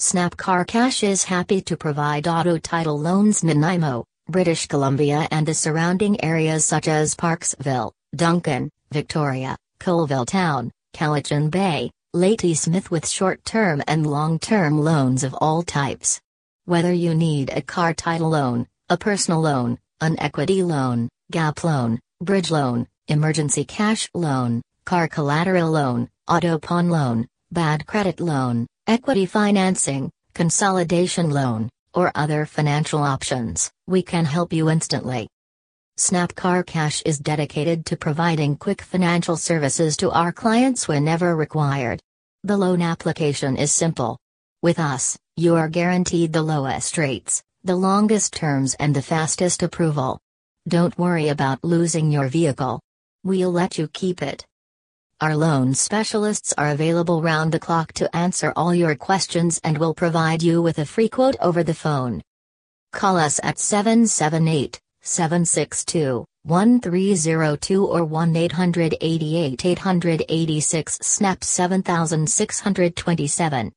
Snap Car Cash is happy to provide auto title loans in Nanaimo, British Columbia and the surrounding areas such as Parksville, Duncan, Victoria, Colville Town, Cowichan Bay, Ladysmith with short-term and long-term loans of all types. Whether you need a car title loan, a personal loan, an equity loan, gap loan, bridge loan, emergency cash loan, car collateral loan, auto pawn loan, bad credit loan, equity financing, consolidation loan, or other financial options, we can help you instantly. Snap Car Cash is dedicated to providing quick financial services to our clients whenever required. The loan application is simple. With us, you are guaranteed the lowest rates, the longest terms, and the fastest approval. Don't worry about losing your vehicle. We'll let you keep it. Our loan specialists are available round the clock to answer all your questions and will provide you with a free quote over the phone. Call us at 778 762 1302 or 1 888 886 SNAP 7627.